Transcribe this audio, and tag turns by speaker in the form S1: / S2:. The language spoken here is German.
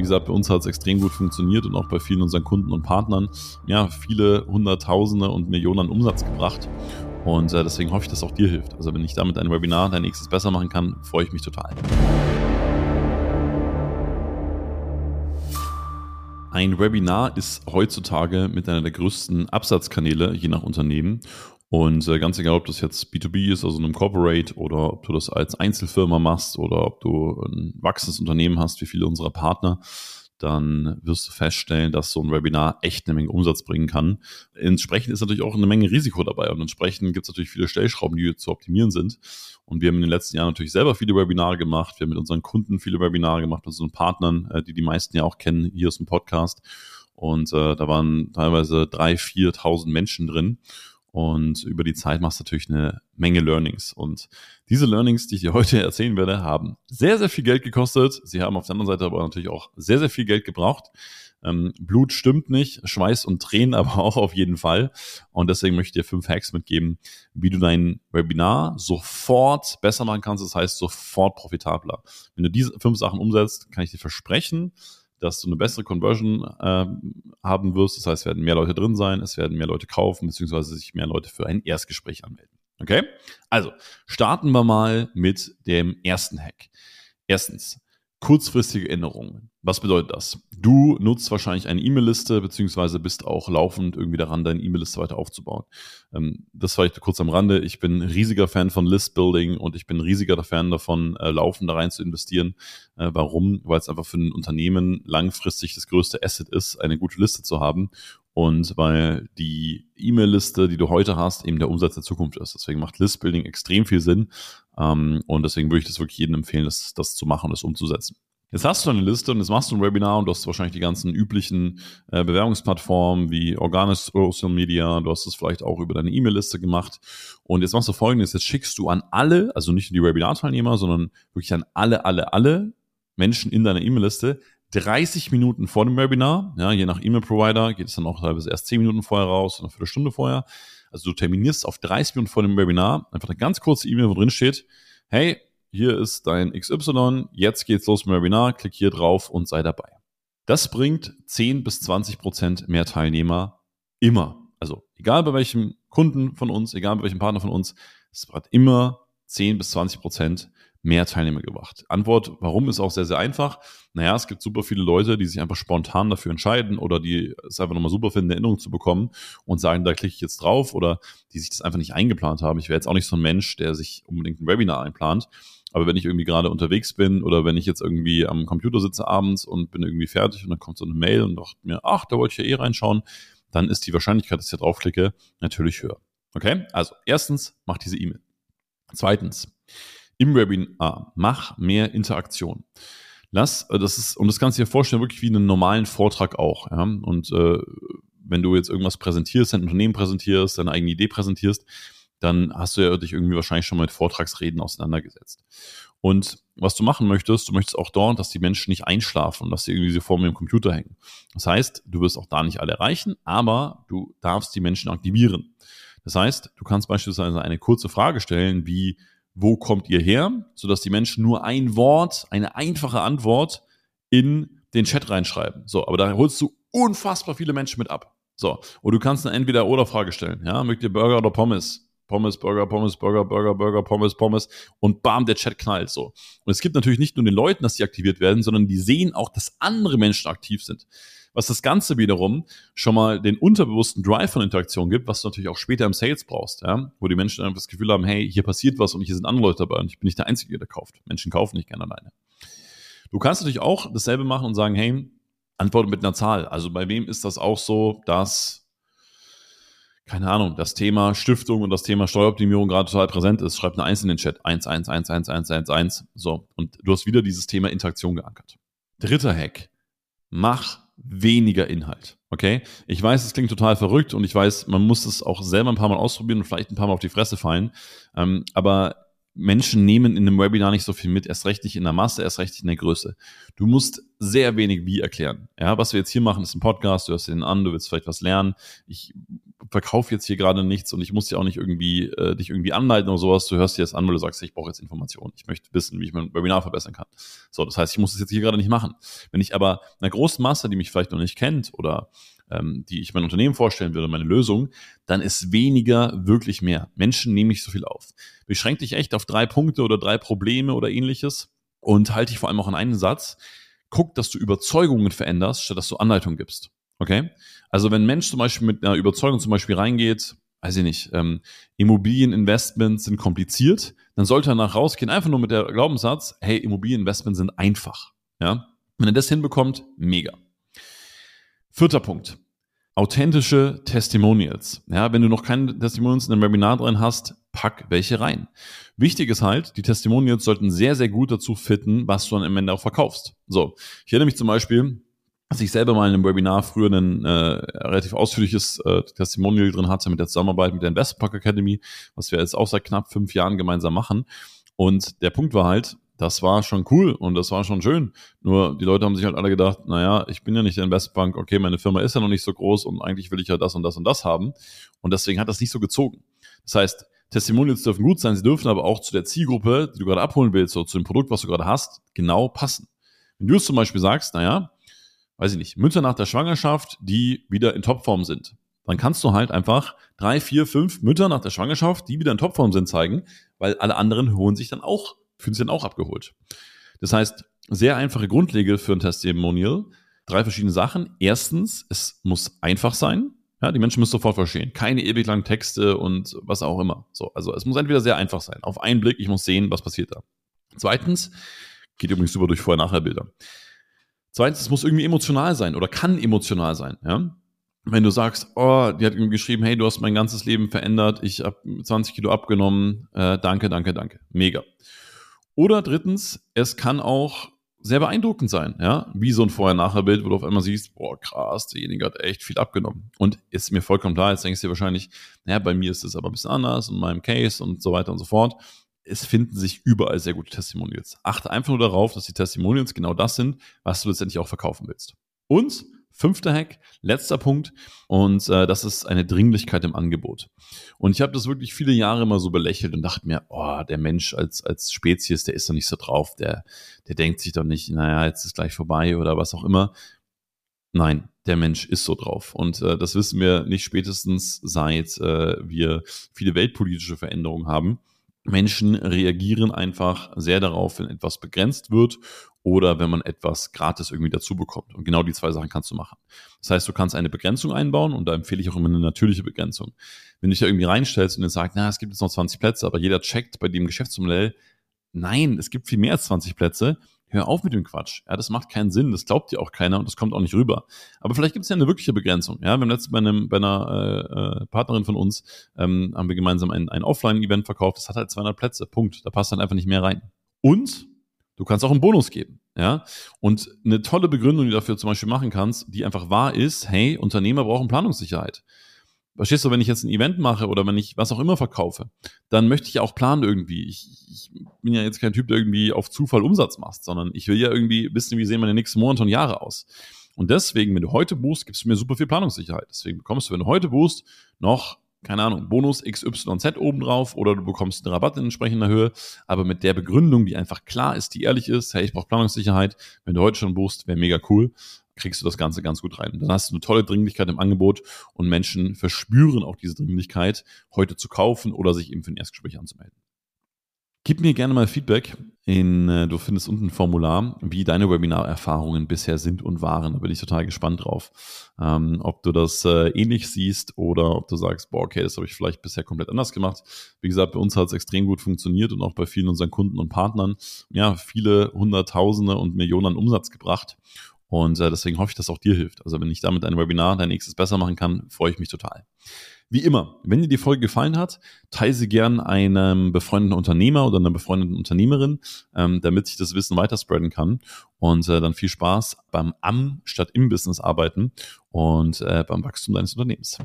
S1: Wie gesagt, bei uns hat es extrem gut funktioniert und auch bei vielen unseren Kunden und Partnern, ja, viele Hunderttausende und Millionen an Umsatz gebracht. Und äh, deswegen hoffe ich, dass auch dir hilft. Also wenn ich damit ein Webinar, dein nächstes besser machen kann, freue ich mich total. Ein Webinar ist heutzutage mit einer der größten Absatzkanäle, je nach Unternehmen. Und äh, ganz egal, ob das jetzt B2B ist, also einem Corporate, oder ob du das als Einzelfirma machst oder ob du ein wachsendes Unternehmen hast, wie viele unserer Partner, dann wirst du feststellen, dass so ein Webinar echt eine Menge Umsatz bringen kann. Entsprechend ist natürlich auch eine Menge Risiko dabei und entsprechend gibt es natürlich viele Stellschrauben, die zu optimieren sind. Und wir haben in den letzten Jahren natürlich selber viele Webinare gemacht. Wir haben mit unseren Kunden viele Webinare gemacht, mit unseren Partnern, äh, die die meisten ja auch kennen, hier aus dem Podcast. Und äh, da waren teilweise drei, 4.000 Menschen drin. Und über die Zeit machst du natürlich eine Menge Learnings. Und diese Learnings, die ich dir heute erzählen werde, haben sehr, sehr viel Geld gekostet. Sie haben auf der anderen Seite aber natürlich auch sehr, sehr viel Geld gebraucht. Ähm, Blut stimmt nicht, Schweiß und Tränen aber auch auf jeden Fall. Und deswegen möchte ich dir fünf Hacks mitgeben, wie du dein Webinar sofort besser machen kannst. Das heißt, sofort profitabler. Wenn du diese fünf Sachen umsetzt, kann ich dir versprechen, dass du eine bessere Conversion äh, haben wirst. Das heißt, es werden mehr Leute drin sein, es werden mehr Leute kaufen, beziehungsweise sich mehr Leute für ein Erstgespräch anmelden. Okay? Also, starten wir mal mit dem ersten Hack. Erstens, kurzfristige Änderungen. Was bedeutet das? Du nutzt wahrscheinlich eine E-Mail-Liste, beziehungsweise bist auch laufend irgendwie daran, deine E-Mail-Liste weiter aufzubauen. Ähm, das war ich kurz am Rande. Ich bin riesiger Fan von List-Building und ich bin riesiger Fan davon, äh, laufend da rein zu investieren. Äh, warum? Weil es einfach für ein Unternehmen langfristig das größte Asset ist, eine gute Liste zu haben und weil die E-Mail-Liste, die du heute hast, eben der Umsatz der Zukunft ist. Deswegen macht List-Building extrem viel Sinn. Ähm, und deswegen würde ich das wirklich jedem empfehlen, das, das zu machen, das umzusetzen. Jetzt hast du eine Liste und jetzt machst du ein Webinar und du hast wahrscheinlich die ganzen üblichen äh, Bewerbungsplattformen wie Organisch Social Media, du hast es vielleicht auch über deine E-Mail-Liste gemacht. Und jetzt machst du folgendes, jetzt schickst du an alle, also nicht nur die Webinar-Teilnehmer, sondern wirklich an alle, alle, alle Menschen in deiner E-Mail-Liste 30 Minuten vor dem Webinar, ja, je nach E-Mail-Provider geht es dann auch teilweise erst 10 Minuten vorher raus, oder eine Viertelstunde vorher. Also du terminierst auf 30 Minuten vor dem Webinar einfach eine ganz kurze E-Mail, wo drin steht, hey, hier ist dein XY, jetzt geht's los mit dem Webinar, klick hier drauf und sei dabei. Das bringt 10 bis 20 Prozent mehr Teilnehmer immer. Also egal bei welchem Kunden von uns, egal bei welchem Partner von uns, es hat immer 10 bis 20 Prozent mehr Teilnehmer gebracht? Antwort, warum ist auch sehr, sehr einfach. Naja, es gibt super viele Leute, die sich einfach spontan dafür entscheiden oder die es einfach nochmal super finden, eine Erinnerung zu bekommen und sagen, da klicke ich jetzt drauf oder die sich das einfach nicht eingeplant haben. Ich wäre jetzt auch nicht so ein Mensch, der sich unbedingt ein Webinar einplant. Aber wenn ich irgendwie gerade unterwegs bin oder wenn ich jetzt irgendwie am Computer sitze abends und bin irgendwie fertig und dann kommt so eine Mail und dachte mir, ach, da wollte ich ja eh reinschauen, dann ist die Wahrscheinlichkeit, dass ich da draufklicke, natürlich höher. Okay? Also, erstens, mach diese E-Mail. Zweitens, im Webinar. Mach mehr Interaktion. Lass, äh, das ist, und das kannst du dir vorstellen, wirklich wie einen normalen Vortrag auch. Ja? Und äh, wenn du jetzt irgendwas präsentierst, dein Unternehmen präsentierst, deine eigene Idee präsentierst, dann hast du ja dich irgendwie wahrscheinlich schon mal mit Vortragsreden auseinandergesetzt. Und was du machen möchtest, du möchtest auch dort, dass die Menschen nicht einschlafen und dass sie irgendwie so vor mir im Computer hängen. Das heißt, du wirst auch da nicht alle erreichen, aber du darfst die Menschen aktivieren. Das heißt, du kannst beispielsweise eine kurze Frage stellen, wie wo kommt ihr her, sodass die Menschen nur ein Wort, eine einfache Antwort in den Chat reinschreiben. So, aber da holst du unfassbar viele Menschen mit ab. So, und du kannst eine Entweder-Oder-Frage stellen. Ja, mögt ihr Burger oder Pommes? Pommes, Burger, Pommes, Burger, Burger, Burger, Pommes, Pommes und bam, der Chat knallt so. Und es gibt natürlich nicht nur den Leuten, dass sie aktiviert werden, sondern die sehen auch, dass andere Menschen aktiv sind was das Ganze wiederum schon mal den unterbewussten Drive von Interaktion gibt, was du natürlich auch später im Sales brauchst, ja? wo die Menschen einfach das Gefühl haben, hey, hier passiert was und hier sind andere Leute dabei und ich bin nicht der Einzige, der kauft. Menschen kaufen nicht gerne alleine. Du kannst natürlich auch dasselbe machen und sagen, hey, antworte mit einer Zahl. Also bei wem ist das auch so, dass, keine Ahnung, das Thema Stiftung und das Thema Steueroptimierung gerade total präsent ist. Schreib eine Eins in den Chat. 1, 1, 1, 1, 1, 1, 1. So. Und du hast wieder dieses Thema Interaktion geankert. Dritter Hack. Mach weniger Inhalt. Okay? Ich weiß, es klingt total verrückt und ich weiß, man muss es auch selber ein paar Mal ausprobieren und vielleicht ein paar Mal auf die Fresse fallen. Ähm, aber Menschen nehmen in einem Webinar nicht so viel mit, erst recht nicht in der Masse, erst recht nicht in der Größe. Du musst sehr wenig wie erklären. Ja, was wir jetzt hier machen, ist ein Podcast, du hörst den an, du willst vielleicht was lernen. Ich verkaufe jetzt hier gerade nichts und ich muss dir auch nicht irgendwie äh, dich irgendwie anleiten oder sowas. Du hörst dir das an, weil du sagst, ich brauche jetzt Informationen. Ich möchte wissen, wie ich mein Webinar verbessern kann. So, das heißt, ich muss es jetzt hier gerade nicht machen. Wenn ich aber einer großen Masse, die mich vielleicht noch nicht kennt oder ähm, die ich mein Unternehmen vorstellen würde, meine Lösung, dann ist weniger wirklich mehr. Menschen nehmen nicht so viel auf. Beschränk dich echt auf drei Punkte oder drei Probleme oder ähnliches und halte dich vor allem auch an einen Satz. Guck, dass du Überzeugungen veränderst, statt dass du Anleitung gibst. Okay? Also wenn ein Mensch zum Beispiel mit einer Überzeugung zum Beispiel reingeht, weiß ich nicht, ähm, Immobilieninvestments sind kompliziert, dann sollte er nach rausgehen, einfach nur mit der Glaubenssatz, hey, Immobilieninvestments sind einfach. Ja? Wenn er das hinbekommt, mega. Vierter Punkt. Authentische Testimonials. Ja, wenn du noch keine Testimonials in einem Webinar drin hast, pack welche rein. Wichtig ist halt, die Testimonials sollten sehr, sehr gut dazu fitten, was du dann am Ende auch verkaufst. So, ich erinnere mich zum Beispiel, dass ich selber mal in einem Webinar früher ein äh, relativ ausführliches äh, Testimonial drin hatte mit der Zusammenarbeit mit der Investpark Academy, was wir jetzt auch seit knapp fünf Jahren gemeinsam machen. Und der Punkt war halt, das war schon cool und das war schon schön. Nur die Leute haben sich halt alle gedacht, naja, ich bin ja nicht der Investbank, okay, meine Firma ist ja noch nicht so groß und eigentlich will ich ja das und das und das haben. Und deswegen hat das nicht so gezogen. Das heißt, Testimonials dürfen gut sein, sie dürfen aber auch zu der Zielgruppe, die du gerade abholen willst, oder zu dem Produkt, was du gerade hast, genau passen. Wenn du jetzt zum Beispiel sagst, naja, weiß ich nicht, Mütter nach der Schwangerschaft, die wieder in Topform sind, dann kannst du halt einfach drei, vier, fünf Mütter nach der Schwangerschaft, die wieder in Topform sind, zeigen, weil alle anderen holen sich dann auch, fühlen sich dann auch abgeholt. Das heißt, sehr einfache Grundregel für ein Testimonial. Drei verschiedene Sachen. Erstens, es muss einfach sein. Ja, die Menschen müssen sofort verstehen. Keine ewig langen Texte und was auch immer. So, also es muss entweder sehr einfach sein. Auf einen Blick, ich muss sehen, was passiert da. Zweitens, geht übrigens super durch Vorher-Nachher-Bilder. Zweitens, es muss irgendwie emotional sein oder kann emotional sein. Ja? Wenn du sagst, oh, die hat ihm geschrieben, hey, du hast mein ganzes Leben verändert, ich habe 20 Kilo abgenommen, äh, danke, danke, danke. Mega. Oder drittens, es kann auch sehr beeindruckend sein, ja, wie so ein Vorher-Nachher-Bild, wo du auf einmal siehst, boah, krass, derjenige hat echt viel abgenommen. Und ist mir vollkommen klar, jetzt denkst du dir wahrscheinlich, naja, bei mir ist es aber ein bisschen anders und meinem Case und so weiter und so fort. Es finden sich überall sehr gute Testimonials. Achte einfach nur darauf, dass die Testimonials genau das sind, was du letztendlich auch verkaufen willst. Und Fünfter Hack, letzter Punkt, und äh, das ist eine Dringlichkeit im Angebot. Und ich habe das wirklich viele Jahre immer so belächelt und dachte mir, oh, der Mensch als, als Spezies, der ist doch nicht so drauf, der, der denkt sich doch nicht, naja, jetzt ist gleich vorbei oder was auch immer. Nein, der Mensch ist so drauf. Und äh, das wissen wir nicht spätestens seit äh, wir viele weltpolitische Veränderungen haben. Menschen reagieren einfach sehr darauf, wenn etwas begrenzt wird oder wenn man etwas gratis irgendwie dazu bekommt. Und genau die zwei Sachen kannst du machen. Das heißt, du kannst eine Begrenzung einbauen und da empfehle ich auch immer eine natürliche Begrenzung. Wenn du dich da irgendwie reinstellst und dann sagst, na, es gibt jetzt noch 20 Plätze, aber jeder checkt bei dem Geschäftsmodell, nein, es gibt viel mehr als 20 Plätze, hör auf mit dem Quatsch. Ja, das macht keinen Sinn, das glaubt dir auch keiner und das kommt auch nicht rüber. Aber vielleicht gibt es ja eine wirkliche Begrenzung. Ja, wir haben letztens bei, einem, bei einer äh, äh, Partnerin von uns, ähm, haben wir gemeinsam ein, ein Offline-Event verkauft, das hat halt 200 Plätze, Punkt. Da passt dann einfach nicht mehr rein. Und du kannst auch einen Bonus geben. Ja, und eine tolle Begründung, die du dafür zum Beispiel machen kannst, die einfach wahr ist, hey, Unternehmer brauchen Planungssicherheit. Verstehst du, wenn ich jetzt ein Event mache oder wenn ich was auch immer verkaufe, dann möchte ich auch planen irgendwie. Ich, ich bin ja jetzt kein Typ, der irgendwie auf Zufall Umsatz macht, sondern ich will ja irgendwie wissen, wie sehen meine nächsten Monate und Jahre aus. Und deswegen, wenn du heute buchst, gibst du mir super viel Planungssicherheit. Deswegen bekommst du, wenn du heute buchst, noch, keine Ahnung, Bonus XYZ obendrauf oder du bekommst einen Rabatt in entsprechender Höhe, aber mit der Begründung, die einfach klar ist, die ehrlich ist, hey, ich brauche Planungssicherheit, wenn du heute schon buchst, wäre mega cool kriegst du das Ganze ganz gut rein. Dann hast du eine tolle Dringlichkeit im Angebot und Menschen verspüren auch diese Dringlichkeit, heute zu kaufen oder sich eben für ein Erstgespräch anzumelden. Gib mir gerne mal Feedback. In, äh, du findest unten ein Formular, wie deine Webinar-Erfahrungen bisher sind und waren. Da bin ich total gespannt drauf. Ähm, ob du das äh, ähnlich siehst oder ob du sagst, boah, okay, das habe ich vielleicht bisher komplett anders gemacht. Wie gesagt, bei uns hat es extrem gut funktioniert und auch bei vielen unseren Kunden und Partnern. Ja, viele Hunderttausende und Millionen Umsatz gebracht. Und äh, deswegen hoffe ich, dass auch dir hilft. Also wenn ich damit ein Webinar dein nächstes besser machen kann, freue ich mich total. Wie immer, wenn dir die Folge gefallen hat, teile sie gern einem befreundeten Unternehmer oder einer befreundeten Unternehmerin, ähm, damit sich das Wissen weiter spreaden kann. Und äh, dann viel Spaß beim Am statt im Business arbeiten und äh, beim Wachstum deines Unternehmens.